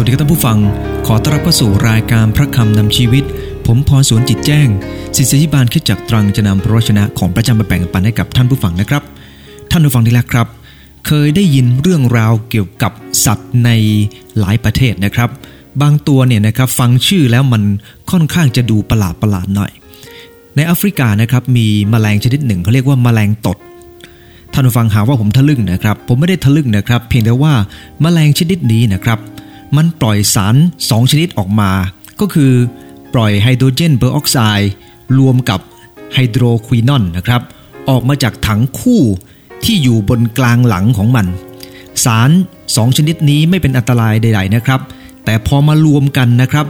วัสดีครับท่านผู้ฟัง ขอต้อนรับเข้าสู่รายการพระคำนำชีวิต ผมพรสวนจิตแจ้ง ศิษยิบาลคิดจักตรังจะนำพระวชนะของพระเจ้ามาแบ่งปันให้กับท่านผู้ฟังนะครับ ท่านผู้ฟังที่รักครับ เคยได้ยินเรื่องราวเกี่ยวกับสัตว์ในหลายประเทศนะครับ บางตัวเนี่ยนะครับฟังชื่อแล้วมันค่อนข้างจะดูประหลาดประหลาดหน่อย ในแอฟริกานะครับมีแมลงชนิดหนึ่งเขาเรียกว่าแมลงตดท่านผู้ฟังหาว่าผมทะลึ่งนะครับ ผมไม่ได้ทะลึ่งนะครับ เพียงแต่ว่าแมลงชนิดนี้นะครับ มันปล่อยสาร 2 ชนิดออกมา ก็คือปล่อยไฮโดรเจนเปอร์ออกไซด์รวมกับไฮโดรควินอนนะครับ ออกมาจากถังคู่ที่อยู่บนกลางหลังของมัน สาร 2 ชนิดนี้ไม่เป็นอันตรายใด ๆนะครับ แต่พอมารวมกันนะครับ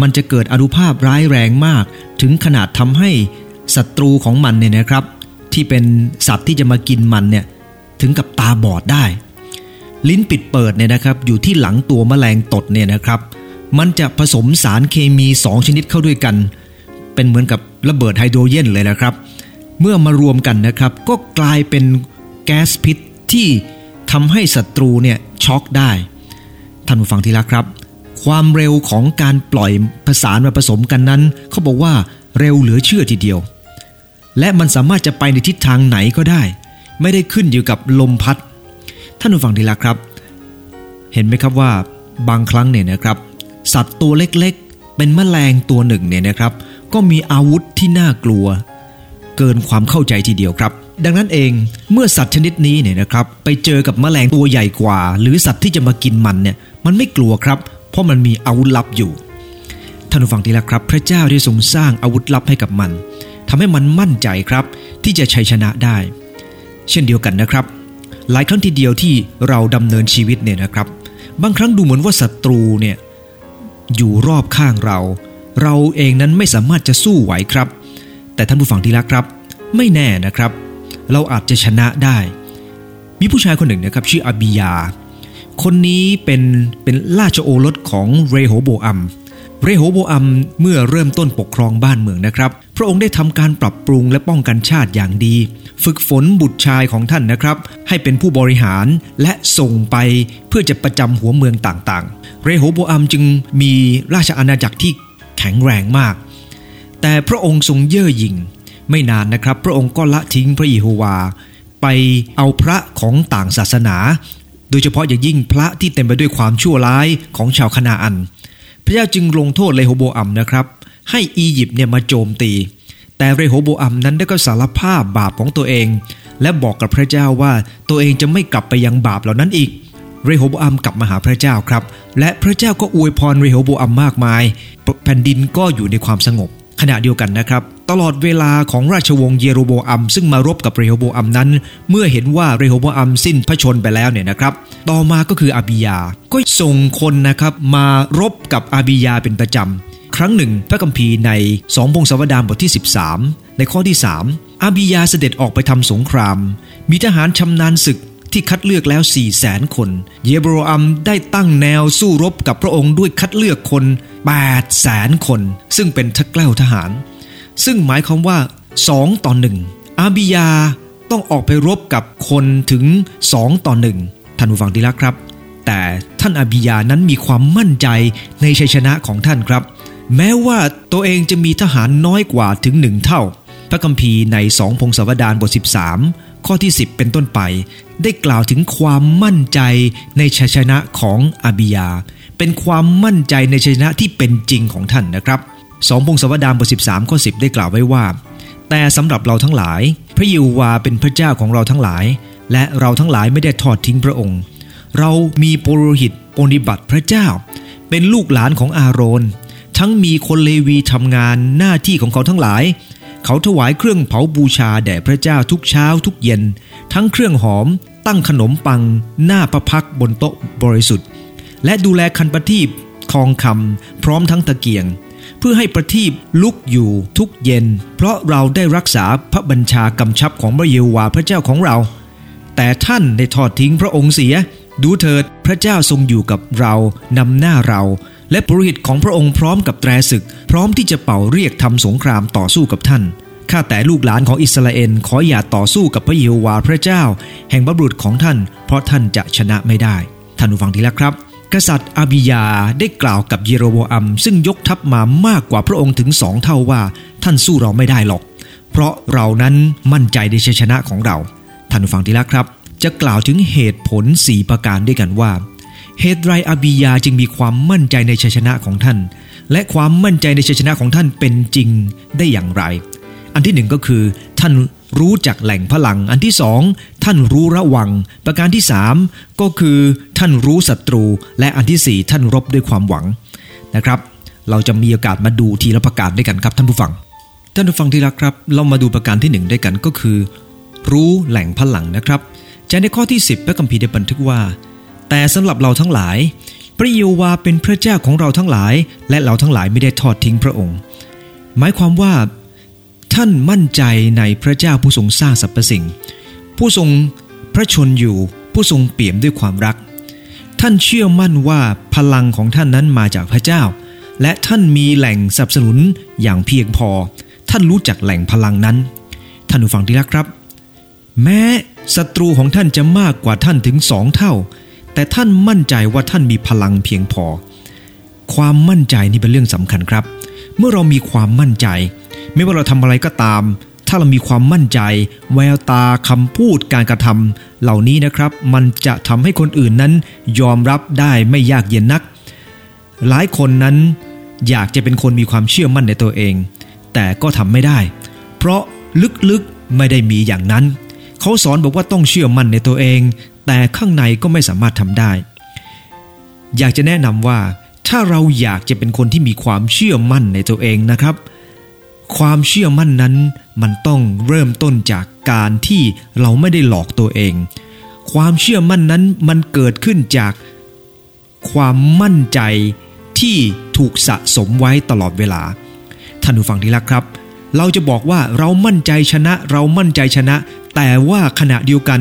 มันจะเกิดอนุภาพร้ายแรงมาก ถึงขนาดทำให้ศัตรูของมันเนี่ยนะครับ ที่เป็นสัตว์ที่จะมากินมันเนี่ยถึงกับตาบอดได้ ลิ้นปิดเปิดเนี่ยนะครับ อยู่ที่หลังตัวแมลงตดเนี่ยนะครับ มันจะผสมสารเคมี 2 ชนิดเข้าด้วยกัน เป็นเหมือนกับระเบิดไฮโดรเจนเลยนะครับ เมื่อมารวมกันนะครับ ก็กลายเป็นแก๊สพิษที่ทำให้ศัตรูเนี่ยช็อกได้ท่านผู้ฟังที่รักครับ ความเร็วของการปล่อยผสานมาผสมกันนั้น เขาบอกว่าเร็วเหลือเชื่อทีเดียว และมันสามารถจะไปในทิศทางไหนก็ได้ ไม่ได้ขึ้นอยู่กับลมพัด ท่านผู้ฟังที่รักครับ เห็นไหมครับว่าบางครั้งเนี่ยนะครับ สัตว์ตัวเล็กๆ เป็นแมลงตัวหนึ่งเนี่ยนะครับ ก็มีอาวุธที่น่ากลัว เกินความเข้าใจทีเดียวครับ ดังนั้นเองเมื่อสัตว์ชนิดนี้เนี่ยนะครับ ไปเจอกับแมลงตัวใหญ่กว่า หรือสัตว์ที่จะมากินมันเนี่ยมันไม่กลัวครับ เพราะมันมีอาวุธลับอยู่ท่านผู้ฟังที่รักครับ พระเจ้าได้ทรงสร้างอาวุธลับให้กับมันทำให้มันมั่นใจครับ ที่จะชัยชนะได้ เช่นเดียวกันนะครับ หลายครั้งทีเดียวที่เราดำเนินชีวิตเนี่ยนะครับ บางครั้งดูเหมือนว่าศัตรูเนี่ยอยู่รอบข้างเรา เราเองนั้นไม่สามารถจะสู้ไหวครับ แต่ท่านผู้ฟังที่รักครับ ไม่แน่นะครับ เราอาจจะชนะได้ มีผู้ชายคนหนึ่งนะครับชื่ออาบิยา คนนี้เป็นเป็นราชโอรสของเรโฮโบอัม เรโฮโบอัมเมื่อเริ่มต้นปกครองบ้านเมืองนะครับ ระองค์ได้ทำการปรับปรุงและป้องกันชาติอย่างดี ฝึกฝนบุตรชายของท่านนะครับ ให้เป็นผู้บริหารและส่งไปเพื่อจะประจำหัวเมืองต่างๆ เรโฮโบอัมจึงมีราชอาณาจักรที่แข็งแรงมาก แต่พระองค์ทรงเย่อหยิ่ง ไม่นานนะครับ พระองค์ก็ละทิ้งพระเยโฮวา ไปเอาพระของต่างศาสนา โดยเฉพาะอย่างยิ่งพระที่เต็มไปด้วยความชั่วร้ายของชาวคณาอัน พระเจ้าจึงลงโทษเรโฮโบอัมนะครับ ให้อียิปต์เนี่ยมาโจมตี แต่เรโฮโบอัมนั้นได้ก็สารภาพบาปของตัวเอง และบอกกับพระเจ้าว่าตัวเองจะไม่กลับไปยังบาปเหล่านั้นอีก เรโฮโบอัมกลับมาหาพระเจ้าครับ และพระเจ้าก็อวยพรเรโฮโบอัมมากมาย แผ่นดินก็อยู่ในความสงบ ขณะเดียวกันนะครับตลอดเวลาของราชวงศ์เยโรโบอัมซึ่งมารบกับเรโฮโบอัมนั้น เมื่อเห็นว่าเรโฮโบอัมสิ้นพระชนไปแล้วเนี่ยนะครับ ต่อมาก็คืออาบิยา ก็ส่งคนนะครับมารบกับอาบิยาเป็นประจำ ครั้งหนึ่งพระคัมภีร์ในสองพงศาวดารบทที่ 13 ในข้อที่ 3 อาบิยาเสด็จออกไปทำสงคราม มีทหารชำนาญศึกที่คัดเลือกแล้ว4 0 0แสนคน เยโบรอัมได้ตั้งแนวสู้รบกับพระองค์ด้วยคัดเลือกคน8 0 0แสนคน ซึ่งเป็นทักแกล้วทหาร ซึ่งหมายความว่า 2 ต่อหนึ่งอาบิยาต้องออกไปรบกับคนถึง 2 ต่อหนึ่งท่านผู้ฟังที่รักครับ แต่ท่านอาบิยานั้นมีความมั่นใจในชัยชนะของท่านครับ แม้ว่าตัวเองจะมีทหารน้อยกว่าถึงหนึ่งเท่า พระคัมภีร์ในสองพงศาวดารบท 13 ข้อที่ 10 เป็นต้นไป ได้กล่าวถึงความมั่นใจในชัยชนะของอาบิยา เป็นความมั่นใจในชัยชนะที่เป็นจริงของท่านนะครับสองพงศาวดารบท 13 ข้อ 10 ได้กล่าวไว้ว่า แต่สำหรับเราทั้งหลาย พระยิววาเป็นพระเจ้าของเราทั้งหลาย และเราทั้งหลายไม่ได้ทอดทิ้งพระองค์ เรามีปุโรหิตปฏิบัติพระเจ้า เป็นลูกหลานของอาโรน ทั้งมีคนเลวีทำงานหน้าที่ของเขาทั้งหลาย เขาถวายเครื่องเผาบูชาแด่พระเจ้าทุกเช้าทุกเย็น ทั้งเครื่องหอม ตั้งขนมปัง หน้าประพักบนโต๊ะบริสุทธิ์ และดูแลคันประทีปทองคำพร้อมทั้งตะเกียง เพื่อให้ประทีปลุกอยู่ทุกเย็น เพราะเราได้รักษาพระบัญชากำชับของพระเยโวาพระเจ้าของเรา แต่ท่านได้ทอดทิ้งพระองค์เสีย ดูเถิดพระเจ้าทรงอยู่กับเรานำหน้าเรา และปุโรหิตของพระองค์พร้อมกับแตรศึก พร้อมที่จะเป่าเรียกทำสงครามต่อสู้กับท่านข้าแต่ลูกหลานของอิสราเอลขออย่าต่อสู้กับพระเยโฮวาห์พระเจ้า แห่งบรรบุรุษของท่าน เพราะท่านจะชนะไม่ได้ท่านผู้ฟังที่รักครับ กษัตริย์อาบิยาได้กล่าวกับเยโรโบอัม ซึ่งยกทัพมามากกว่าพระองค์ถึงสองเท่าว่า ท่านสู้เราไม่ได้หรอก เพราะเรานั้นมั่นใจในชัยชนะของเราท่านผู้ฟังที่รักครับ จะกล่าวถึงเหตุผลสี่ประการด้วยกันว่า เหตุไรอาบิยาจึงมีความมั่นใจในชัยชนะของท่าน และความมั่นใจในชัยชนะของท่านเป็นจริงได้อย่างไร อันที่หนึ่งก็คือ ท่านรู้จักแหล่งพลัง อันที่สองท่านรู้ระวัง ประการที่สามก็คือท่านรู้ศัตรู และอันที่สี่ท่านรบด้วยความหวังนะครับ เราจะมีโอกาสมาดูทีละประการด้วยกันครับท่านผู้ฟัง ท่านผู้ฟังที่รักครับ เรามาดูประการที่หนึ่งด้วยกันก็คือ รู้แหล่งพลังนะครับใจในข้อที่ 10พระคัมภีร์ได้บันทึกว่า แต่สำหรับเราทั้งหลาย พระเยโวาเป็นพระเจ้าของเราทั้งหลาย และเราทั้งหลายไม่ได้ทอดทิ้งพระองค์ หมายความว่า ท่านมั่นใจในพระเจ้าผู้ทรงสร้างสรรพสิ่ง ผู้ทรงพระชนอยู่ผู้ทรงเปี่ยมด้วยความรัก ท่านเชื่อมั่นว่าพลังของท่านนั้นมาจากพระเจ้า และท่านมีแหล่งสนับสนุนอย่างเพียงพอ ท่านรู้จักแหล่งพลังนั้น ท่านผู้ฟังที่รักครับ แม้ศัตรูของท่านจะมากกว่าท่านถึงสองเท่า แต่ท่านมั่นใจว่าท่านมีพลังเพียงพอ ความมั่นใจนี่เป็นเรื่องสำคัญครับ เมื่อเรามีความมั่นใจ ไม่ว่าเราทำอะไรก็ตาม ถ้าเรามีความมั่นใจ แววตาคำพูดการกระทำเหล่านี้นะครับ มันจะทำให้คนอื่นนั้น ยอมรับได้ไม่ยากเย็นนัก หลายคนนั้นอยากจะเป็นคนมีความเชื่อมั่นในตัวเอง แต่ก็ทำไม่ได้ เพราะลึกๆไม่ได้มีอย่างนั้น เขาสอนบอกว่าต้องเชื่อมั่นในตัวเอง แต่ข้างในก็ไม่สามารถทำได้ อยากจะแนะนำว่า ถ้าเราอยากจะเป็นคนที่มีความเชื่อมั่นในตัวเองนะครับ ความเชื่อมั่นนั้นมันต้องเริ่มต้นจากการที่เราไม่ได้หลอกตัวเอง ความเชื่อมั่นนั้นมันเกิดขึ้นจากความมั่นใจที่ถูกสะสมไว้ตลอดเวลา ท่านผู้ฟังที่รักครับ เราจะบอกว่าเรามั่นใจชนะ เรามั่นใจชนะ แต่ว่าขณะเดียวกัน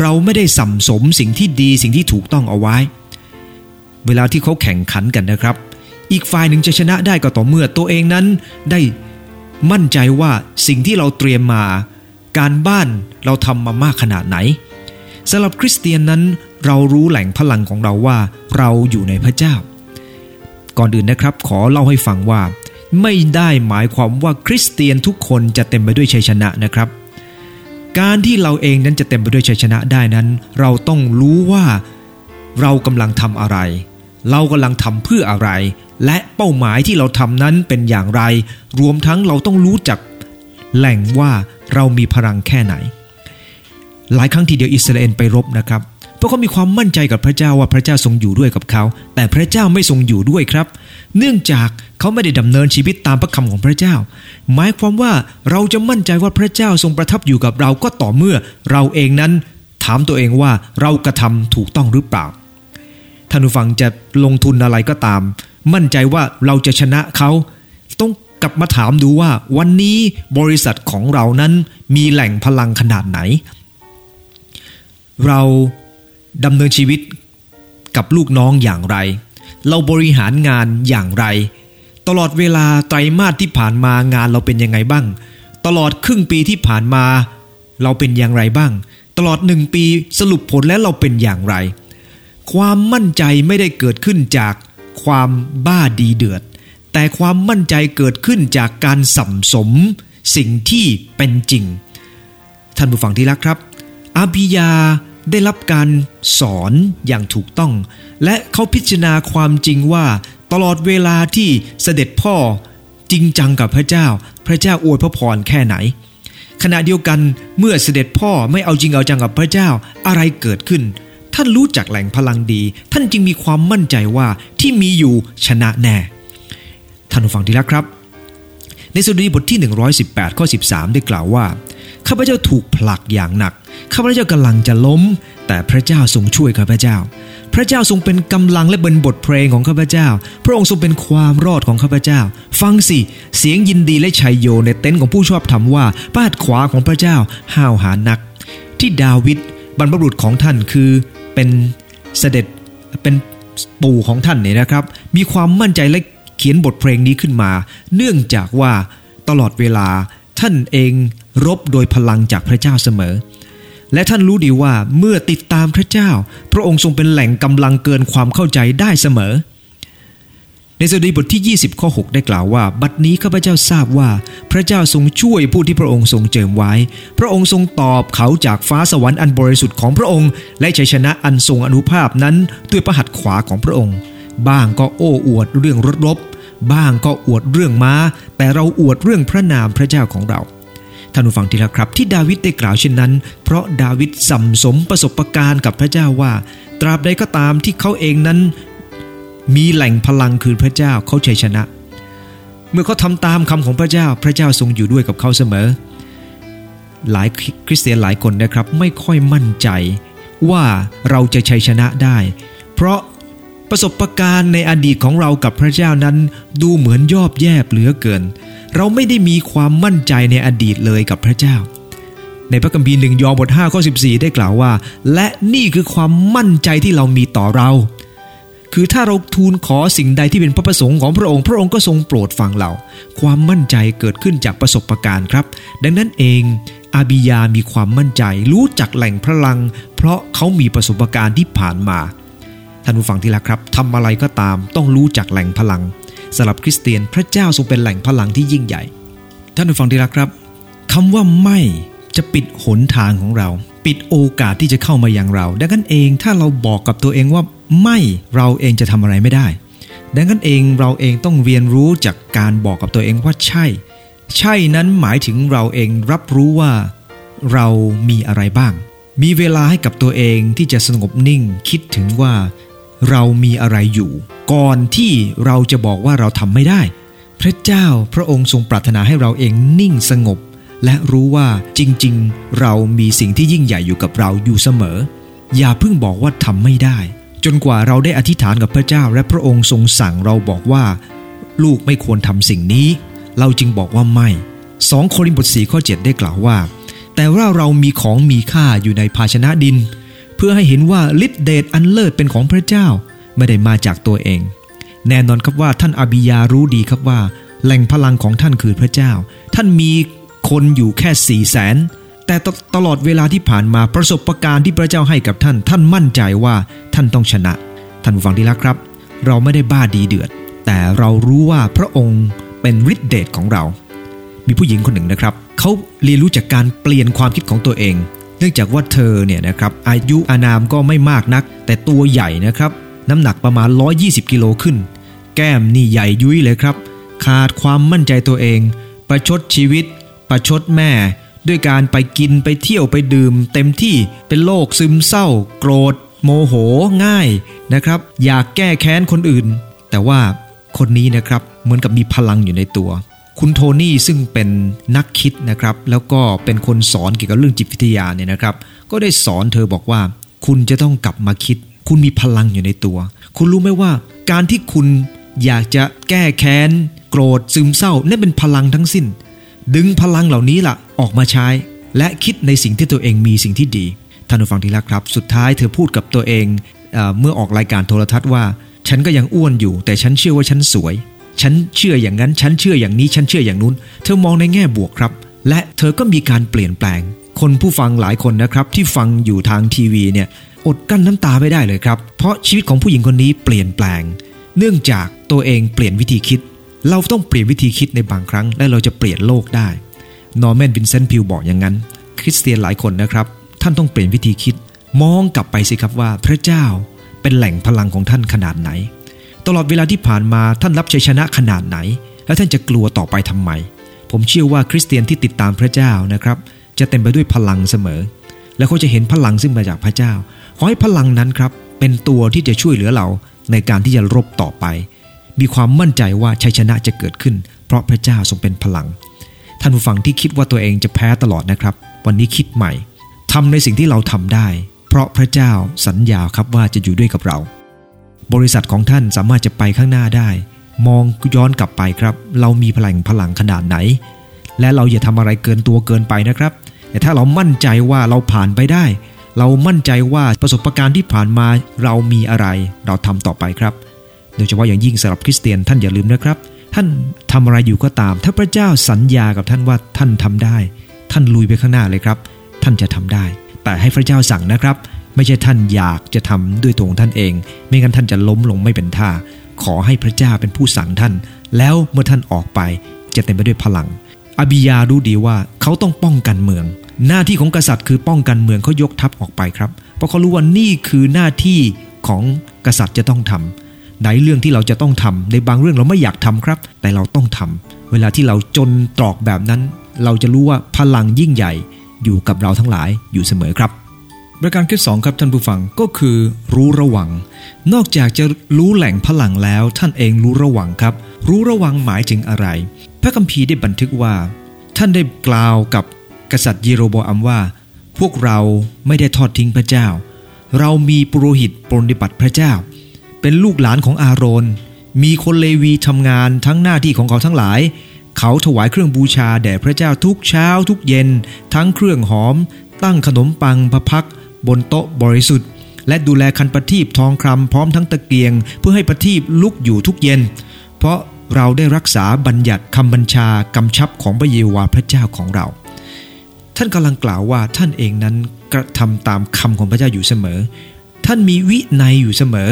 เราไม่ได้สัมสมสิ่งที่ดีสิ่งที่ถูกต้องเอาไว้ เวลาที่เขาแข่งขันกันนะครับ อีกฝ่ายหนึ่งจะชนะได้ก็ต่อเมื่อตัวเองนั้นได้มั่นใจว่าสิ่งที่เราเตรียมมา การบ้านเราทำมามากขนาดไหนสำหรับคริสเตียนนั้นเรารู้แหล่งพลังของเราว่าเราอยู่ในพระเจ้า ก่อนอื่นนะครับ ขอเล่าให้ฟังว่า ไม่ได้หมายความว่าคริสเตียนทุกคนจะเต็มไปด้วยชัยชนะนะครับ การที่เราเองนั้นจะเต็มไปด้วยชัยชนะได้นั้น เราต้องรู้ว่าเรากำลังทำอะไร เรากำลังทำเพื่ออะไร และเป้าหมายที่เราทำนั้นเป็นอย่างไร รวมทั้งเราต้องรู้จักแหล่งว่าเรามีพลังแค่ไหน หลายครั้งทีเดียวอิสราเอลไปรบนะครับ ราะเขามีความมั่นใจกับพระเจ้าว่าพระเจ้าทรงอยู่ด้วยกับเขา แต่พระเจ้าไม่ทรงอยู่ด้วยครับ เนื่องจากเขาไม่ได้ดำเนินชีวิตตามพระคำของพระเจ้า หมายความว่าเราจะมั่นใจว่าพระเจ้าทรงประทับอยู่กับเราก็ต่อเมื่อเราเองนั้น ถามตัวเองว่าเรากระทำถูกต้องหรือเปล่าท่านผู้ฟังจะลงทุนอะไรก็ตาม มั่นใจว่าเราจะชนะเขาต้องกลับมาถามดูว่าวันนี้บริษัทของเรานั้นมีแหล่งพลังขนาดไหน เรา ดำเนินชีวิตกับลูกน้องอย่างไร เราบริหารงานอย่างไร ตลอดเวลาไตรมาสที่ผ่านมางานเราเป็นยังไงบ้าง ตลอดครึ่งปีที่ผ่านมา เราเป็นอย่างไรบ้าง ตลอดหนึ่งปีสรุปผลแล้วเราเป็นอย่างไร ความมั่นใจไม่ได้เกิดขึ้นจากความบ้าดีเดือด แต่ความมั่นใจเกิดขึ้นจากการสัมสมสิ่งที่เป็นจริง ท่านผู้ฟังที่รักครับ อาบิยา ได้รับการสอนอย่างถูกต้อง และเขาพิจารณาความจริงว่า ตลอดเวลาที่เสด็จพ่อจริงจังกับพระเจ้า พระเจ้าอวยพระพรแค่ไหน ขณะเดียวกันเมื่อเสด็จพ่อไม่เอาจริงเอาจังกับพระเจ้าอะไรเกิดขึ้น ท่านรู้จักแหล่งพลังดี ท่านจึงมีความมั่นใจว่าที่มีอยู่ชนะแน่ท่านผู้ฟังที่รักครับ ในสุดีบทที่ 118 ข้อ 13 ได้กล่าวว่า ข้าพเจ้าถูกผลักอย่างหนัก ข้าพเจ้ากำลังจะล้ม แต่พระเจ้าทรงช่วยข้าพเจ้า พระเจ้าทรงเป็นกำลังและเป็นบทเพลงของข้าพเจ้า พระองค์ทรงเป็นความรอดของข้าพเจ้า ฟังสิ เสียงยินดีและชัยโยในเต็นท์ของผู้ชอบธรรมว่าปาดขวาของพระเจ้าห้าวหานัก ที่ดาวิดบรรพบุรุษของท่านคือเป็นเสด็จเป็นปู่ของท่านเนี่ยนะครับ มีความมั่นใจและ เขียนบทเพลงนี้ขึ้นมา เนื่องจากว่าตลอดเวลาท่านเองรบโดยพลังจากพระเจ้าเสมอ และท่านรู้ดีว่าเมื่อติดตามพระเจ้า พระองค์ทรงเป็นแหล่งกำลังเกินความเข้าใจได้เสมอ ในสดีบทที่ 20 ข้อ 6 ได้กล่าวว่า บัดนี้ข้าพเจ้าทราบว่า พระเจ้าทรงช่วยผู้ที่พระองค์ทรงเจิมไว้ พระองค์ทรงตอบเขาจากฟ้าสวรรค์อันบริสุทธิ์ของพระองค์ และชัยชนะอันทรงอนุภาพนั้นด้วยพระหัตถ์ขวาของพระองค์ บ้างก็โอ้อวดเรื่องรถรบ บ้างก็อวดเรื่องม้า แต่เราอวดเรื่องพระนามพระเจ้าของเราท่านผู้ฟังที่รักครับ ที่ดาวิดได้กล่าวเช่นนั้น เพราะดาวิดสัมสมประสบการณ์กับพระเจ้าว่า ตราบใดก็ตามที่เขาเองนั้น มีแหล่งพลังคือพระเจ้าเขาชัยชนะ เมื่อเขาทำตามคำของพระเจ้าพระเจ้าทรงอยู่ด้วยกับเขาเสมอ หลายคริสเตียนหลายคนนะครับไม่ค่อยมั่นใจว่าเราจะชัยชนะได้ เพราะ ประสบการณ์ในอดีตของเรากับพระเจ้านั้น ดูเหมือนยอบแยบเหลือเกิน เราไม่ได้มีความมั่นใจในอดีตเลยกับพระเจ้า ในพระคัมภีร์หนึ่งยอห์นบท5ข้อ14 ได้กล่าวว่า และนี่คือความมั่นใจที่เรามีต่อเรา คือถ้าเราทูลขอสิ่งใดที่เป็นพระประสงค์ของพระองค์ พระองค์ก็ทรงโปรดฟังเรา ความมั่นใจเกิดขึ้นจากประสบการณ์ครับ ดังนั้นเองอาบิยามีความมั่นใจรู้จักแหล่งพลัง เพราะเขามีประสบการณ์ที่ผ่านมา ท่านผู้ฟังที่รักครับทำอะไรก็ตามต้องรู้จักแหล่งพลังสำหรับคริสเตียนพระเจ้าทรงเป็นแหล่งพลังที่ยิ่งใหญ่ ท่านผู้ฟังที่รักครับคำว่าไม่จะปิดหนทางของเรา ปิดโอกาสที่จะเข้ามาอย่างเรา ดังนั้นเองถ้าเราบอกกับตัวเองว่าไม่เราเองจะทำอะไรไม่ได้ ดังนั้นเองเราเองต้องเรียนรู้จากการบอกกับตัวเองว่าใช่ ใช่นั้นหมายถึงเราเองรับรู้ว่า เรามีอะไรบ้าง มีเวลาให้กับตัวเองที่จะสงบนิ่ง คิดถึงว่า เรามีอะไรอยู่ ก่อนที่เราจะบอกว่าเราทำไม่ได้ พระเจ้าพระองค์ทรงปรารถนาให้เราเองนิ่งสงบ และรู้ว่าจริงๆ เรามีสิ่งที่ยิ่งใหญ่อยู่กับเราอยู่เสมอ อย่าเพิ่งบอกว่าทำไม่ได้ จนกว่าเราได้อธิษฐานกับพระเจ้า และพระองค์ทรงสั่งเราบอกว่า ลูกไม่ควรทำสิ่งนี้ เราจึงบอกว่าไม่สองโครินธ์บทสีข้อ 7 ได้กล่าวว่า แต่ว่าเรามีของมีค่าอยู่ในภาชนะดิน เพื่อให้เห็นว่าฤทธิเดชอันเลิศเป็นของพระเจ้า ไม่ได้มาจากตัวเอง แน่นอนครับว่าท่านอาบิยารู้ดีครับว่า แหล่งพลังของท่านคือพระเจ้า ท่านมีคนอยู่แค่สี่แสนแต่ตลอดเวลาที่ผ่านมาประสบะการณ์ที่พระเจ้าให้กับท่าน ท่านมั่นใจว่าท่านต้องชนะ ท่านผู้ฟังที่รักครับ เราไม่ได้บ้าดีเดือด แต่เรารู้ว่าพระองค์เป็นฤทธิเดชของเรา มีผู้หญิงคนหนึ่งนะครับ เขาเรียนรู้จากการเปลี่ยนความคิดของตัวเอง นื่องจากว่าเธอเนี่ยนะครับอายุอานามก็ไม่มากนัก แต่ตัวใหญ่นะครับ น้ำหนักประมาณ 120 กิโลขึ้น แก้มนี่ใหญ่ยุ้ยเลยครับ ขาดความมั่นใจตัวเอง ประชดชีวิต ประชดแม่ ด้วยการไปกินไปเที่ยวไปดื่ม เต็มที่เป็นโรคซึมเศร้า โกรธ โมโหง่ายนะครับ อยากแก้แค้นคนอื่น แต่ว่าคนนี้นะครับเหมือนกับมีพลังอยู่ในตัว คุณโทนี่ซึ่งเป็นนักคิดนะครับ แล้วก็เป็นคนสอนเกี่ยวกับเรื่องจิตวิทยาเนี่ยนะครับ ก็ได้สอนเธอบอกว่า คุณจะต้องกลับมาคิด คุณมีพลังอยู่ในตัว คุณรู้ไหมว่า การที่คุณอยากจะแก้แค้น โกรธซึมเศร้านั่นเป็นพลังทั้งสิ้น ดึงพลังเหล่านี้ล่ะออกมาใช้ และคิดในสิ่งที่ตัวเองมีสิ่งที่ดีท่านผู้ฟังที่รักครับ สุดท้ายเธอพูดกับตัวเองเอเมื่อออกรายการโทรทัศน์ว่า ฉันก็ยังอ้วนอยู่ แต่ฉันเชื่อว่าฉันสวย ฉันเชื่ออย่างนั้น ฉันเชื่ออย่างนี้ ฉันเชื่ออย่างนู้น เธอมองในแง่บวกครับ และเธอก็มีการเปลี่ยนแปลง คนผู้ฟังหลายคนนะครับ ที่ฟังอยู่ทางทีวีเนี่ยอดกั้นน้ำตาไม่ได้เลยครับ เพราะชีวิตของผู้หญิงคนนี้เปลี่ยนแปลง เนื่องจากตัวเองเปลี่ยนวิธีคิด เราต้องเปลี่ยนวิธีคิดในบางครั้ง และเราจะเปลี่ยนโลกได้ นอร์แมนวินเซนต์พิวบอกอย่างนั้น คริสเตียนหลายคนนะครับ ท่านต้องเปลี่ยนวิธีคิด มองกลับไปสิครับว่าพระเจ้าเป็นแหล่งพลังของท่านขนาดไหน ตลอดเวลาที่ผ่านมาท่านรับชัยชนะขนาดไหน และท่านจะกลัวต่อไปทำไม ผมเชื่อว่าคริสเตียนที่ติดตามพระเจ้านะครับ จะเต็มไปด้วยพลังเสมอ และเขาจะเห็นพลังซึ่งมาจากพระเจ้า ขอให้พลังนั้นครับ เป็นตัวที่จะช่วยเหลือเราในการที่จะรบต่อไป มีความมั่นใจว่าชัยชนะจะเกิดขึ้น เพราะพระเจ้าทรงเป็นพลัง ท่านผู้ฟังที่คิดว่าตัวเองจะแพ้ตลอดนะครับ วันนี้คิดใหม่ทำในสิ่งที่เราทำได้ เพราะพระเจ้าสัญญาครับว่าจะอยู่ด้วยกับเรา บริษัทของท่านสามารถจะไปข้างหน้าได้ มองย้อนกลับไปครับ เรามีพลังพลังขนาดไหน และเราอย่าทำอะไรเกินตัวเกินไปนะครับ แต่ถ้าเรามั่นใจว่าเราผ่านไปได้ เรามั่นใจว่าประสบการณ์ที่ผ่านมาเรามีอะไร เราทำต่อไปครับ โดยเฉพาะอย่างยิ่งสำหรับคริสเตียนท่านอย่าลืมนะครับ ท่านทำอะไรอยู่ก็ตาม ถ้าพระเจ้าสัญญากับท่านว่าท่านทำได้ ท่านลุยไปข้างหน้าเลยครับ ท่านจะทำได้ แต่ให้พระเจ้าสั่งนะครับ ไม่ใช่ท่านอยากจะทำด้วยตัวของท่านเอง ไม่งั้นท่านจะล้มลงไม่เป็นท่า ขอให้พระเจ้าเป็นผู้สั่งท่าน แล้วเมื่อท่านออกไปจะเต็มไปด้วยพลังอบิยารู้ดีว่าเขาต้องป้องกันเมือง หน้าที่ของกษัตริย์คือป้องกันเมืองเขายกทัพออกไปครับ เพราะเขารู้ว่านี่คือหน้าที่ของกษัตริย์จะต้องทำในเรื่องที่เราจะต้องทำในบางเรื่องเราไม่อยากทำครับ แต่เราต้องทำเวลาที่เราจนตรอกแบบนั้น เราจะรู้ว่าพลังยิ่งใหญ่อยู่กับเราทั้งหลายอยู่เสมอครับ ประการที่สองครับท่านผู้ฟังก็คือรู้ระวัง นอกจากจะรู้แหล่งพลังแล้ว ท่านเองรู้ระวังครับ รู้ระวังหมายถึงอะไร พระคัมภีร์ได้บันทึกว่า ท่านได้กล่าวกับกษัตริย์เยโรบอัมว่า พวกเราไม่ได้ทอดทิ้งพระเจ้า เรามีปุโรหิตปฏิบัติพระเจ้า เป็นลูกหลานของอาโรน มีคนเลวีทำงานทั้งหน้าที่ของเขาทั้งหลายเขาถวายเครื่องบูชาแด่พระเจ้าทุกเช้าทุกเย็น ทั้งเครื่องหอม ตั้งขนมปังพระพัก บนโต๊ะบริสุทธิ์ และดูแลคันประทีปทองคำพร้อมทั้งตะเกียง เพื่อให้ประทีปลุกอยู่ทุกเย็น เพราะเราได้รักษาบัญญัติคำบัญชากำชับของพระเยโวาห์พระเจ้าของเรา ท่านกำลังกล่าวว่าท่านเองนั้นกระทำตามคำของพระเจ้าอยู่เสมอ ท่านมีวินัยอยู่เสมอ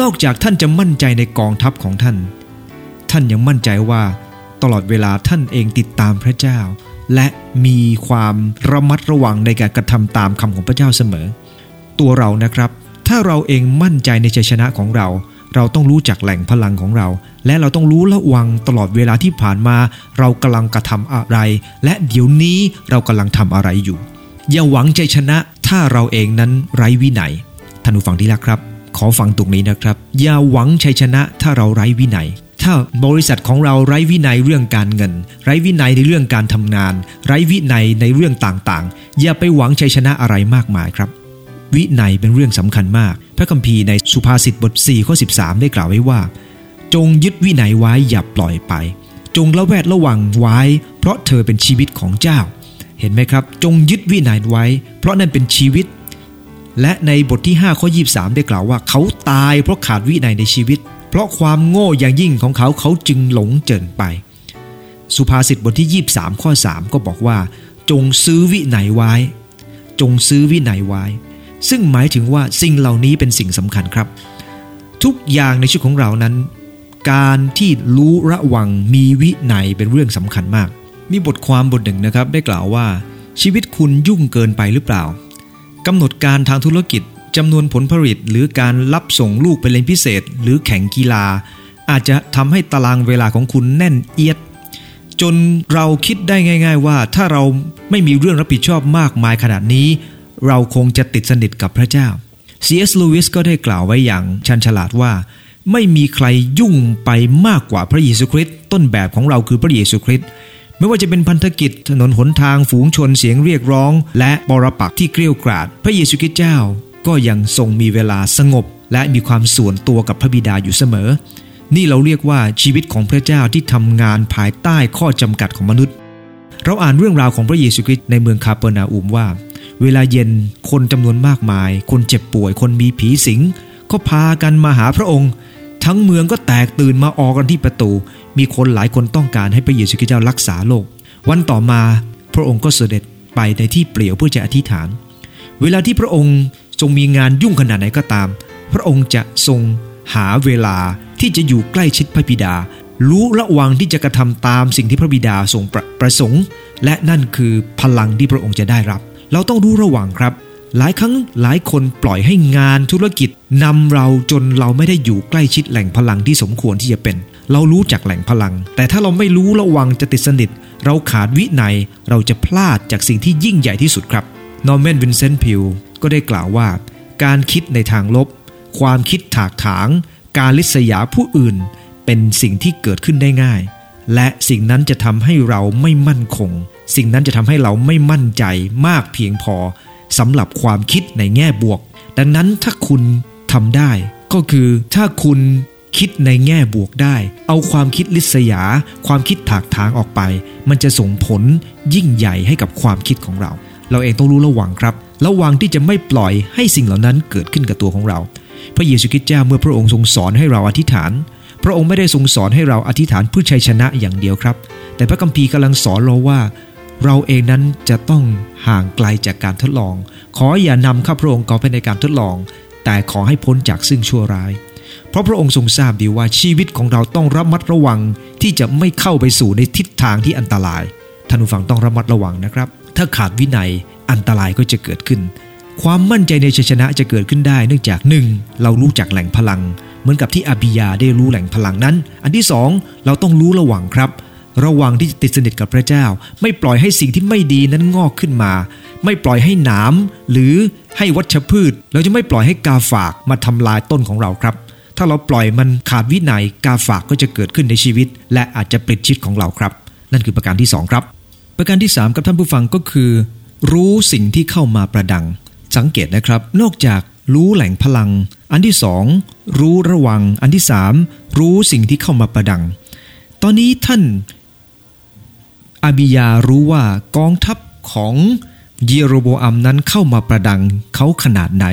นอกจากท่านจะมั่นใจในกองทัพของท่าน ท่านยังมั่นใจว่าตลอดเวลาท่านเองติดตามพระเจ้า และมีความระมัดระวังในการกระทำตามคำของพระเจ้าเสมอ ตัวเรานะครับ ถ้าเราเองมั่นใจในชัยชนะของเรา เราต้องรู้จักแหล่งพลังของเรา และเราต้องรู้ระวังตลอดเวลาที่ผ่านมา เรากำลังกระทำอะไร และเดี๋ยวนี้เรากำลังทำอะไรอยู่ อย่าหวังใจชนะ ถ้าเราเองนั้นไร้วินัยท่านผู้ฟังที่รักครับ ขอฟังตรงนี้นะครับ อย่าหวังชัยชนะ ถ้าเราไร้วินัย ถ้าบริษัทของเราไร้วินัยเรื่องการเงิน ไร้วินัยในเรื่องการทำงาน ไร้วินัยในเรื่องต่างๆ อย่าไปหวังชัยชนะอะไรมากมายครับ วินัยเป็นเรื่องสำคัญมาก พระคัมภีร์ในสุภาษิตบท4ข้อ13 ได้กล่าวไว้ว่า จงยึดวินัยไว้อย่าปล่อยไป จงละแวดระวังไว้ เพราะเธอเป็นชีวิตของเจ้า เห็นไหมครับ จงยึดวินัยไว้ เพราะนั่นเป็นชีวิต และในบทที่5ข้อ23 ได้กล่าวว่า เขาตายเพราะขาดวินัยในชีวิต เพราะความโง่อย่างยิ่งของเขาเขาจึงหลงเจินไป สุภาษิตบทที่ 23 ข้อ 3 ก็บอกว่า จงซื้อวิไหนไว้ จงซื้อวิไหนไว้ ซึ่งหมายถึงว่าสิ่งเหล่านี้เป็นสิ่งสำคัญครับ ทุกอย่างในชีวิตของเรานั้น การที่รู้ระวังมีวิไหนเป็นเรื่องสำคัญมาก มีบทความบทหนึ่งนะครับได้กล่าวว่า ชีวิตคุณยุ่งเกินไปหรือเปล่ากำหนดการทางธุรกิจ จำนวนผลผลิตหรือการรับส่งลูกไปเล่นพิเศษ หรือแข่งกีฬา อาจจะทำให้ตารางเวลาของคุณแน่นเอียด จนเราคิดได้ง่าย ๆ ว่าถ้าเราไม่มีเรื่องรับผิดชอบมากมายขนาดนี้ เราคงจะติดสนิทกับพระเจ้า C.S. Lewis ก็ได้กล่าวไว้อย่างชันฉลาดว่า ไม่มีใครยุ่งไปมากกว่าพระเยซูคริสต์ต้นแบบของเราคือพระเยซูคริสต์ไม่ว่าจะเป็นพันธกิจถนนหนทางฝูงชนเสียงเรียกร้อง และปรปักที่เกลียวกราด พระเยซูคริสต์เจ้า ก็ยังทรงมีเวลาสงบ และมีความส่วนตัวกับพระบิดาอยู่เสมอ นี่เราเรียกว่าชีวิตของพระเจ้าที่ทำงานภายใต้ข้อจำกัดของมนุษย์ เราอ่านเรื่องราวของพระเยซูคริสต์ในเมืองคาเปอร์นาอุมว่า เวลาเย็นคนจำนวนมากมาย คนเจ็บป่วย คนมีผีสิง ก็พากันมาหาพระองค์ ทั้งเมืองก็แตกตื่นมาออกกันที่ประตู มีคนหลายคนต้องการให้พระเยซูคริสต์เจ้ารักษาโรควันต่อมาพระองค์ก็เสด็จไปในที่เปลี่ยวเพื่อจะอธิษฐาน เวลาที่พระองค์ ทรงมีงานยุ่งขนาดไหนก็ตาม พระองค์จะทรงหาเวลาที่จะอยู่ใกล้ชิดพระบิดา รู้ระวังที่จะกระทำตามสิ่งที่พระบิดาทรงประประสงค์ และนั่นคือพลังที่พระองค์จะได้รับ เราต้องรู้ระวังครับ หลายครั้งหลายคนปล่อยให้งานธุรกิจนำเราจนเราไม่ได้อยู่ใกล้ชิดแหล่งพลังที่สมควรที่จะเป็น เรารู้จักแหล่งพลัง แต่ถ้าเราไม่รู้ระวังจะติดสนิท เราขาดวินัยเราจะพลาดจากสิ่งที่ยิ่งใหญ่ที่สุดครับนอร์แมนวินเซนต์พีล ก็ได้กล่าวว่า การคิดในทางลบ ความคิดถากถาง การลิษยาผู้อื่น เป็นสิ่งที่เกิดขึ้นได้ง่าย และสิ่งนั้นจะทำให้เราไม่มั่นคง สิ่งนั้นจะทำให้เราไม่มั่นใจมากเพียงพอสำหรับความคิดในแง่บวก ดังนั้นถ้าคุณทำได้ ก็คือถ้าคุณคิดในแง่บวกได้ เอาความคิดลิษยา ความคิดถากถางออกไป มันจะส่งผลยิ่งใหญ่ให้กับความคิดของเรา เราเองต้องรู้ระวังครับ ระวังที่จะไม่ปล่อยให้สิ่งเหล่านั้นเกิดขึ้นกับตัวของเรา พระเยซูคริสต์เจ้าเมื่อพระองค์ทรงสอนให้เราอธิษฐาน พระองค์ไม่ได้ทรงสอนให้เราอธิษฐานเพื่อชัยชนะอย่างเดียวครับ แต่พระคัมภีร์กำลังสอนเราว่า เราเองนั้นจะต้องห่างไกลจากการทดลอง ขออย่านำข้าพระองค์ก่อไปในการทดลอง แต่ขอให้พ้นจากซึ่งชั่วร้าย เพราะพระองค์ทรงทราบดีว่าชีวิตของเราต้องระมัดระวังที่จะไม่เข้าไปสู่ในทิศทางที่อันตรายท่านผู้ฟังต้องระมัดระวังนะครับ ถ้าขาดวินัยอันตรายก็จะเกิดขึ้น ความมั่นใจในชัยชนะจะเกิดขึ้นได้ เนื่องจากหนึ่งเรารู้จักแหล่งพลัง เหมือนกับที่อาบิยาได้รู้แหล่งพลังนั้น อันที่สองเราต้องรู้ระวังครับ ระวังที่จะติดสนิทกับพระเจ้า ไม่ปล่อยให้สิ่งที่ไม่ดีนั้นงอกขึ้นมา ไม่ปล่อยให้หนามหรือให้วัชพืช เราจะไม่ปล่อยให้กาฝากมาทำลายต้นของเราครับ ถ้าเราปล่อยมันขาดวินัยกาฝากก็จะเกิดขึ้นในชีวิต และอาจจะปลิดชีวิตของเราครับ นั่นคือประการที่สองครับ ประการที่สามกับท่านผู้ฟังก็คือ รู้สิ่งที่เข้ามาประดัง สังเกตนะครับ นอกจากรู้แหล่งพลัง อันที่สองรู้ระวัง อันที่สามรู้สิ่งที่เข้ามาประดัง ตอนนี้ท่านอาบิยารู้ว่ากองทัพของเยโรโบอัมนั้นเข้ามาประดังเขาขนาดไหน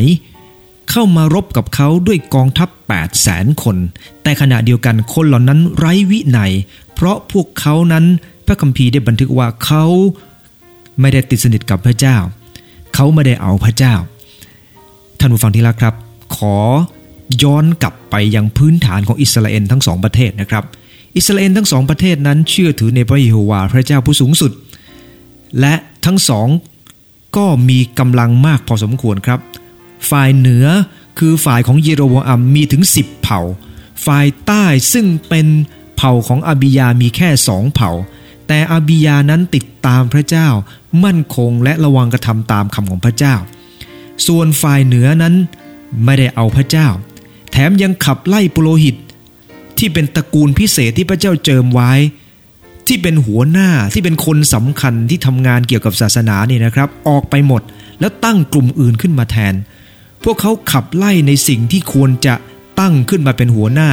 เข้ามารบกับเขาด้วยกองทัพ8 0 0แสนคน แต่ขณะเดียวกันคนเหล่านั้นไร้วินัย เพราะพวกเขานั้น ระคัมภีร์ได้บันทึกว่าเขาไม่ได้ติดสนิทกับพระเจ้า เขาไม่ได้เอาพระเจ้า ท่านผู้ฟังที่รักครับ ขอย้อนกลับไปยังพื้นฐานของอิสราเอลทั้งสองประเทศนะครับ อิสราเอลทั้งสองประเทศนั้นเชื่อถือในพระเยโฮวาห์พระเจ้าผู้สูงสุด และทั้งสองก็มีกำลังมากพอสมควรครับ ฝ่ายเหนือคือฝ่ายของเยโรบอัมมีถึง 10 เผ่า ฝ่ายใต้ซึ่งเป็นเผ่าของอาบิยามีแค่สองเผ่า แต่อาบิยานั้นติดตามพระเจ้า มั่นคงและระวังกระทำตามคำของพระเจ้า ส่วนฝ่ายเหนือนั้นไม่ได้เอาพระเจ้า แถมยังขับไล่ปุโรหิต ที่เป็นตระกูลพิเศษที่พระเจ้าเจิมไว้ ที่เป็นหัวหน้าที่เป็นคนสำคัญที่ทำงานเกี่ยวกับศาสนานี่นะครับ ออกไปหมดแล้วตั้งกลุ่มอื่นขึ้นมาแทน พวกเขาขับไล่ในสิ่งที่ควรจะตั้งขึ้นมาเป็นหัวหน้า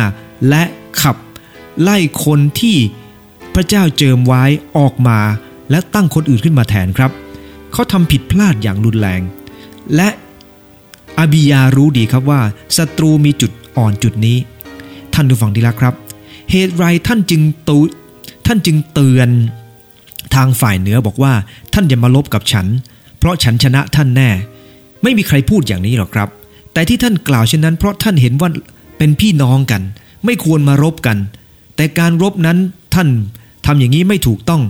และขับไล่คนที่ ระเจ้าเจิมไว้ออกมา และตั้งคนอื่นขึ้นมาแทนครับ เขาทำผิดพลาดอย่างรุนแรง และอาบิยารู้ดีครับว่าศัตรูมีจุดอ่อนจุดนี้ ท่านดูฟังดีละครับ เหตุไรท่านจึงตูท่านจึงเตือนทางฝ่ายเหนือบอกว่า ท่านอย่ามาลบกับฉัน เพราะฉันชนะท่านแน่ ไม่มีใครพูดอย่างนี้หรอกครับ แต่ที่ท่านกล่าวเช่นนั้น เพราะท่านเห็นว่าเป็นพี่น้องกัน ไม่ควรมารบกัน แต่การรบนั้นท่าน ทำอย่างนี้ไม่ถูกต้อง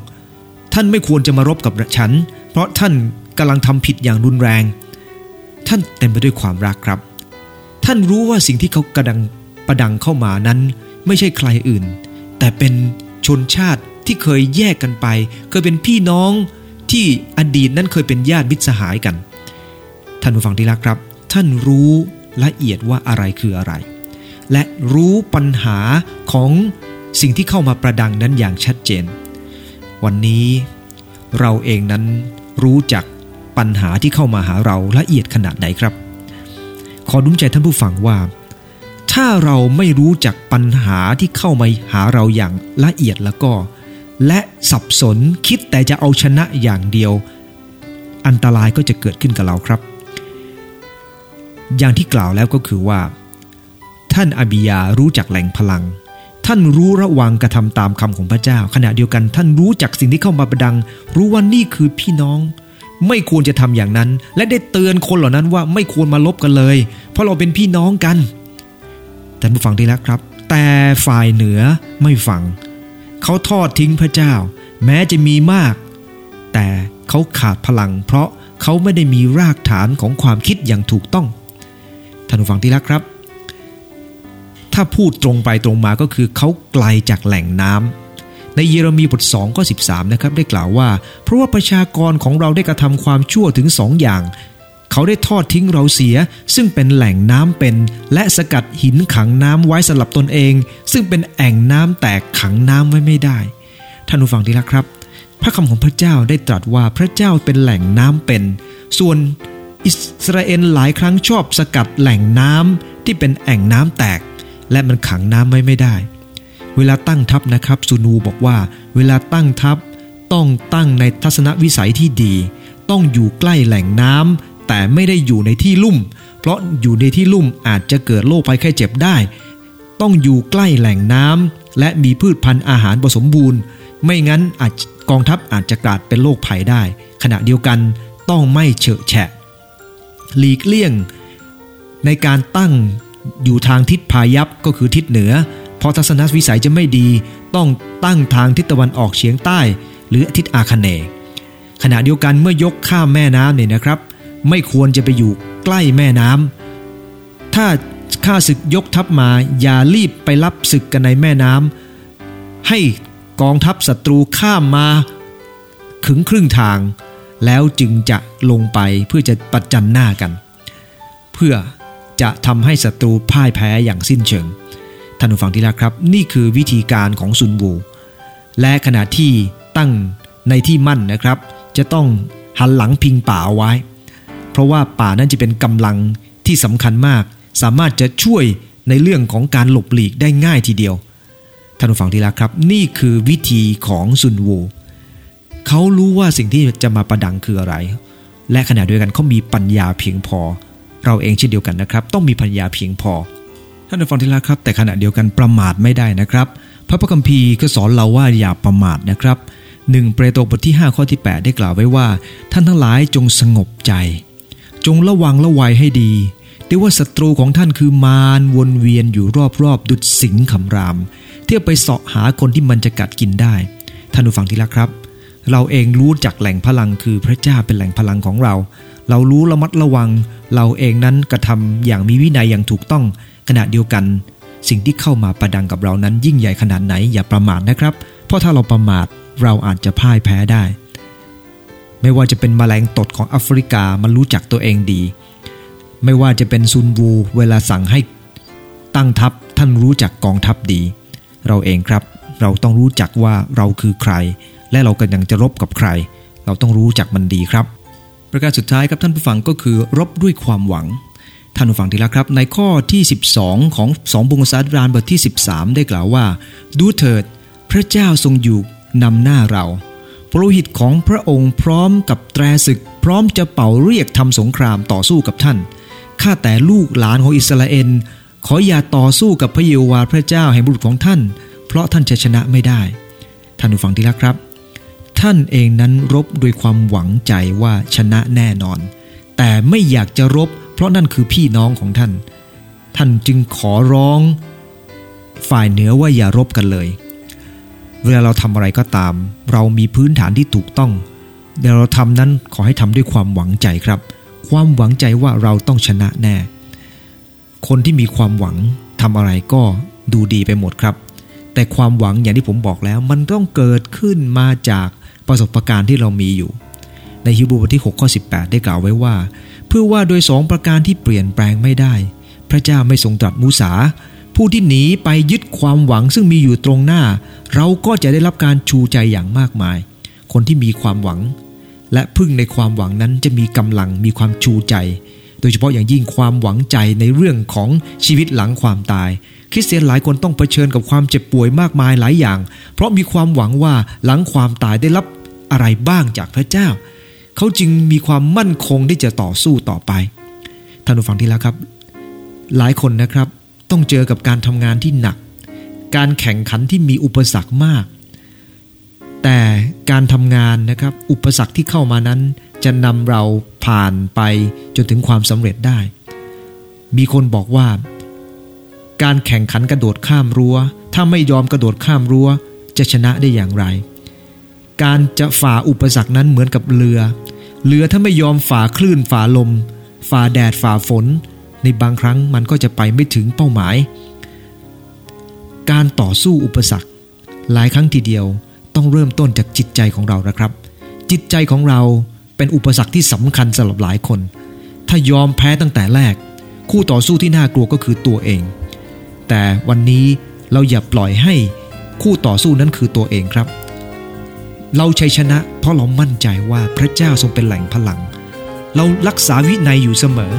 ท่านไม่ควรจะมารบกับฉัน เพราะท่านกำลังทำผิดอย่างรุนแรง ท่านเต็มไปด้วยความรักครับ ท่านรู้ว่าสิ่งที่เขากระดังประดังเข้ามานั้น ไม่ใช่ใครอื่น แต่เป็นชนชาติที่เคยแยกกันไป เคยเป็นพี่น้องที่อดีตนั้นเคยเป็นญาติมิตรสหายกัน ท่านผู้ฟังที่รักครับ ท่านรู้ละเอียดว่าอะไรคืออะไร และรู้ปัญหาของ สิ่งที่เข้ามาประดังนั้นอย่างชัดเจน วันนี้เราเองนั้นรู้จักปัญหาที่เข้ามาหาเราละเอียดขนาดไหนครับ ขอดุ้มใจท่านผู้ฟังว่า ถ้าเราไม่รู้จักปัญหาที่เข้ามาหาเราอย่างละเอียดแล้วก็ และสับสนคิดแต่จะเอาชนะอย่างเดียว อันตรายก็จะเกิดขึ้นกับเราครับ อย่างที่กล่าวแล้วก็คือว่า ท่านอาบิยารู้จักแหล่งพลัง ท่านรู้ระวังกระทำตามคำของพระเจ้า ขณะเดียวกันท่านรู้จักสิ่งที่เข้ามาประดัง รู้ว่านี่คือพี่น้อง ไม่ควรจะทำอย่างนั้น และได้เตือนคนเหล่านั้นว่าไม่ควรมาลบกันเลย เพราะเราเป็นพี่น้องกันท่านผู้ฟังดีแล้วครับ แต่ฝ่ายเหนือไม่ฟัง เขาทอดทิ้งพระเจ้า แม้จะมีมาก แต่เขาขาดพลัง เพราะเขาไม่ได้มีรากฐานของความคิดอย่างถูกต้องท่านผู้ฟังที่รักครับ ถ้าพูดตรงไปตรงมาก็คือเขาไกลจากแหล่งน้ำในเยเรมีบท2ข้อ13นะครับได้กล่าวว่า เพราะว่าประชากรของเราได้กระทำความชั่วถึงสองอย่าง เขาได้ทอดทิ้งเราเสีย ซึ่งเป็นแหล่งน้ำเป็น และสกัดหินขังน้ำไว้สำหรับตนเอง ซึ่งเป็นแอ่งน้ำแตกขังน้ำไว้ไม่ได้ ท่านผู้ฟังที่รักครับ พระคำของพระเจ้าได้ตรัสว่าพระเจ้าเป็นแหล่งน้ำเป็น ส่วนอิสราเอลหลายครั้งชอบสกัดแหล่งน้ำที่เป็นแอ่งน้ำแตก และมันขังน้ำไว้ไม่ได้ เวลาตั้งทัพนะครับซูนูบอกว่า เวลาตั้งทัพต้องตั้งในทัศนวิสัยที่ดี ต้องอยู่ใกล้แหล่งน้ำแต่ไม่ได้อยู่ในที่ลุ่ม เพราะอยู่ในที่ลุ่มอาจจะเกิดโรคภัยไข้เจ็บได้ ต้องอยู่ใกล้แหล่งน้ำและมีพืชพันธุ์อาหารผสมบูรณ์ ไม่งั้นอาจกองทัพอาจจะกลายเป็นโรคภัยได้ ขณะเดียวกันต้องไม่เฉอะแฉะหลีกเลี่ยง ในการตั้ง อยู่ทางทิศพายัพก็คือทิศเหนือ เพราะทัศนวิสัยจะไม่ดีต้องตั้งทางทิศตะวันออกเฉียงใต้ หรือทิศอาคเนย์ขณะเดียวกันเมื่อยกข้ามแม่น้ำเนี่ยนะครับ ไม่ควรจะไปอยู่ใกล้แม่น้ำถ้าข้าศึกยกทัพมาอย่ารีบไปรับศึกกันในแม่น้ำให้กองทัพศัตรูข้ามมาขึงครึ่งทาง แล้วจึงจะลงไปเพื่อจะประจันหน้ากัน เพื่อ จะทำให้ศัตรูพ่ายแพ้อย่างสิ้นเชิง ท่านผู้ฟังที่รักครับ นี่คือวิธีการของซุนวู และขณะที่ตั้งในที่มั่นนะครับ จะต้องหันหลังพิงป่าเอาไว้ เพราะว่าป่านั้นจะเป็นกำลังที่สำคัญมาก สามารถจะช่วยในเรื่องของการหลบหลีกได้ง่ายทีเดียว ท่านผู้ฟังที่รักครับ นี่คือวิธีของซุนวูเขารู้ว่าสิ่งที่จะมาประดังคืออะไร และขณะเดียวกันเขามีปัญญาเพียงพอ เราเองเช่นเดียวกันนะครับ ต้องมีปัญญาเพียงพอ ท่านผู้ฟังที่รักครับ แต่ขณะเดียวกันประมาทไม่ได้นะครับ พระพคัมภีร์ก็สอนเราว่าอย่าประมาทนะครับหนึ่งเปโตรบทที่ 5 ข้อที่ 8 ได้กล่าวไว้ว่า ท่านทั้งหลายจงสงบใจ จงระวังระวัยให้ดีได้ว่าศัตรูของท่านคือมารวนเวียนอยู่รอบๆ ดุดสิงคำราม เที่ยวไปเสาะหาคนที่มันจะกัดกินได้ ท่านผู้ฟังที่รักครับ เราเองรู้จักแหล่งพลังคือพระเจ้าเป็นแหล่งพลังของเรา เรารู้ระมัดระวัง เราเองนั้นกระทำอย่างมีวินัยอย่างถูกต้องขณะเดียวกัน สิ่งที่เข้ามาประดังกับเรานั้นยิ่งใหญ่ขนาดไหนอย่าประมาทนะครับ เพราะถ้าเราประมาทเราอาจจะพ่ายแพ้ได้ ไม่ว่าจะเป็นมแมลงตดของแอฟริกามันรู้จักตัวเองดี ไม่ว่าจะเป็นซุนวูเวลาสั่งให้ตั้งทัพท่านรู้จักกองทัพดี เราเองครับ เราต้องรู้จักว่าเราคือใคร และเรากำลังจะรบกับใคร เราต้องรู้จักมันดีครับ ประการสุดท้ายครับท่านผู้ฟังก็คือ รบด้วยความหวัง ท่านผู้ฟังทีละครับ ในข้อที่ 12 ของสองบงศาดรานบทที่ 13 ได้กล่าวว่า ดูเถิด พระเจ้าทรงอยู่นำหน้าเราปรหิตของพระองค์พร้อมกับแตรศึก พร้อมจะเป่าเรียกทำสงครามต่อสู้กับท่านข้าแต่ลูกหลานของอิสราเอลขออย่าต่อสู้กับพระเยโฮวาห์พระเจ้าแห่งบุตรของท่าน เพราะท่านจะชนะไม่ได้ ท่านผู้ฟังที่รักครับ ท่านเองนั้นรบด้วยความหวังใจว่าชนะแน่นอน แต่ไม่อยากจะรบ เพราะนั่นคือพี่น้องของท่าน ท่านจึงขอร้อง ฝ่ายเหนือว่าอย่ารบกันเลย เวลาเราทำอะไรก็ตาม เรามีพื้นฐานที่ถูกต้องเดี๋ยวเราทำนั้นขอให้ทำด้วยความหวังใจครับ ความหวังใจว่าเราต้องชนะแน่ คนที่มีความหวังทำอะไรก็ดูดีไปหมดครับ แต่ความหวังอย่างที่ผมบอกแล้ว มันต้องเกิดขึ้นมาจาก ประสบการณ์ที่เรามีอยู่ ในฮิบรูบทที่6ข้อ18 ได้กล่าวไว้ว่า เพื่อว่าโดยสองประการที่เปลี่ยนแปลงไม่ได้ พระเจ้าไม่ทรงตรัสมูสา ผู้ที่หนีไปยึดความหวังซึ่งมีอยู่ตรงหน้า เราก็จะได้รับการชูใจอย่างมากมาย คนที่มีความหวัง และพึ่งในความหวังนั้นจะมีกำลังมีความชูใจ โดยเฉพาะอย่างยิ่งความหวังใจในเรื่องของชีวิตหลังความตายคริสเตียนหลายคนต้องเผชิญกับความเจ็บป่วยมากมายหลายอย่าง เพราะมีความหวังว่าหลังความตายได้รับ อะไรบ้างจากพระเจ้า เขาจึงมีความมั่นคงที่จะต่อสู้ต่อไปท่านผู้ฟังที่แล้วครับ หลายคนนะครับต้องเจอกับการทำงานที่หนัก การแข่งขันที่มีอุปสรรคมาก แต่การทำงานนะครับ อุปสรรคที่เข้ามานั้น จะนำเราผ่านไปจนถึงความสำเร็จได้ มีคนบอกว่า การแข่งขันกระโดดข้ามรัว้ว ถ้าไม่ยอมกระโดดข้ามรัว้ว จะชนะได้อย่างไร การจะฝ่าอุปสรรคนั้นเหมือนกับเรือ เรือถ้าไม่ยอมฝ่าคลื่นฝ่าลม ฝ่าแดดฝ่าฝน ในบางครั้งมันก็จะไปไม่ถึงเป้าหมาย การต่อสู้อุปสรรค หลายครั้งทีเดียวต้องเริ่มต้นจากจิตใจของเรานะครับ จิตใจของเราเป็นอุปสรรคที่สำคัญสำหรับหลายคน ถ้ายอมแพ้ตั้งแต่แรก คู่ต่อสู้ที่น่ากลัวก็คือตัวเอง แต่วันนี้เราอย่าปล่อยให้คู่ต่อสู้นั้นคือตัวเองครับ เราชัยชนะ เพราะเรามั่นใจว่าพระเจ้าทรงเป็นแหล่งพลัง เรารักษาวินัยอยู่เสมอ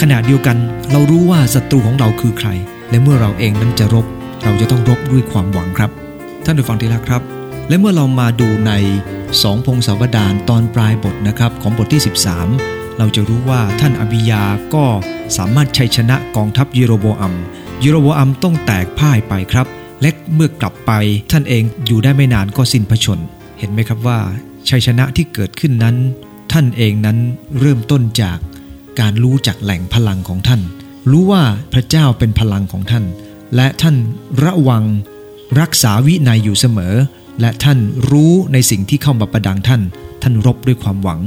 ขณะเดียวกันเรารู้ว่าศัตรูของเราคือใคร และเมื่อเราเองนั้นจะรบ เราจะต้องรบด้วยความหวังครับ ท่านผู้ฟังที่รักครับ และเมื่อเรามาดูในสองพงศาวดารตอนปลายบทนะครับ ของบทที่ 13 เราจะรู้ว่าท่านอบิยาก็สามารถชัยชนะกองทัพยูโรโบอัมยูโรโบอัมต้องแตกพ่ายไปครับ และเมื่อกลับไปท่านเองอยู่ได้ไม่นานก็สิ้นพระชน เห็นไหมครับว่าชัยชนะที่เกิดขึ้นนั้น ท่านเองนั้นเริ่มต้นจากการรู้จักแหล่งพลังของท่าน รู้ว่าพระเจ้าเป็นพลังของท่าน และท่านระวังรักษาวินัยอยู่เสมอ และท่านรู้ในสิ่งที่เข้ามาประดังท่าน ท่านรบด้วยความหวัง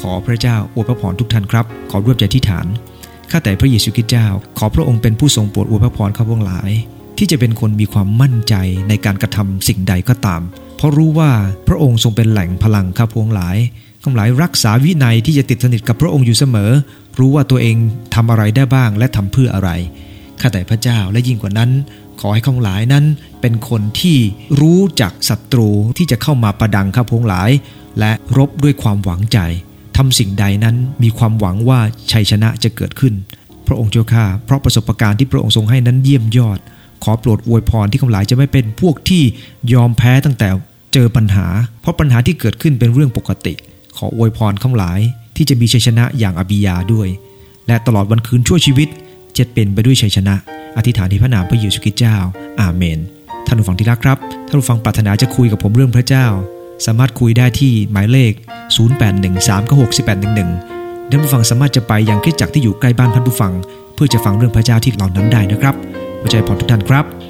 ขอพระเจ้าอวยพระพรทุกท่านครับ ขอร่วมใจที่ฐานข้าแต่พระเยซูคริสต์เจ้า ขอพระองค์เป็นผู้ทรงโปรดอวยพระพรข้าพวงหลาย ที่จะเป็นคนมีความมั่นใจในการกระทำสิ่งใดก็ตาม เพราะรู้ว่าพระองค์ทรงเป็นแหล่งพลังข้าพวงหลายข้าหลายรักษาวินัยที่จะติดสนิทกับพระองค์อยู่เสมอ รู้ว่าตัวเองทำอะไรได้บ้างและทำเพื่ออะไรข้าแต่พระเจ้าและยิ่งกว่านั้น ขอให้ข้าหลายนั้น เป็นคนที่รู้จักศัตรูที่จะเข้ามาประดังข้าพวงหลาย และรบด้วยความหวังใจทำสิ่งใดนั้นมีความหวังว่าชัยชนะจะเกิดขึ้น พระองค์เจ้าข้าเพราะประสบการณ์ที่พระองค์ทรงให้นั้นเยี่ยมยอด ขอโปรดอวยพรที่ข้าหลายจะไม่เป็นพวกที่ยอมแพ้ตั้งแต่เจอปัญหา เพราะปัญหาที่เกิดขึ้นเป็นเรื่องปกติ ขออวยพรข้าหลายที่จะมีชัยชนะอย่างอบิยาด้วย และตลอดวันคืนชั่วชีวิตจะเป็นไปด้วยชัยชนะ อธิษฐานที่พระนามพระเยซูคริสต์เจ้า อาเมน ท่านผู้ฟังที่รักครับ ท่านผู้ฟังปรารถนาจะคุยกับผมเรื่องพระเจ้า สามารถคุยได้ที่หมายเลข 0813966811 ท่านผู้ฟังสามารถจะไปยังคริสตจักรที่อยู่ใกล้บ้านท่านผู้ฟัง เพื่อจะฟังเรื่องพระเจ้าที่เหล่านั้นได้นะครับ หัวใจพอทุกท่านครับ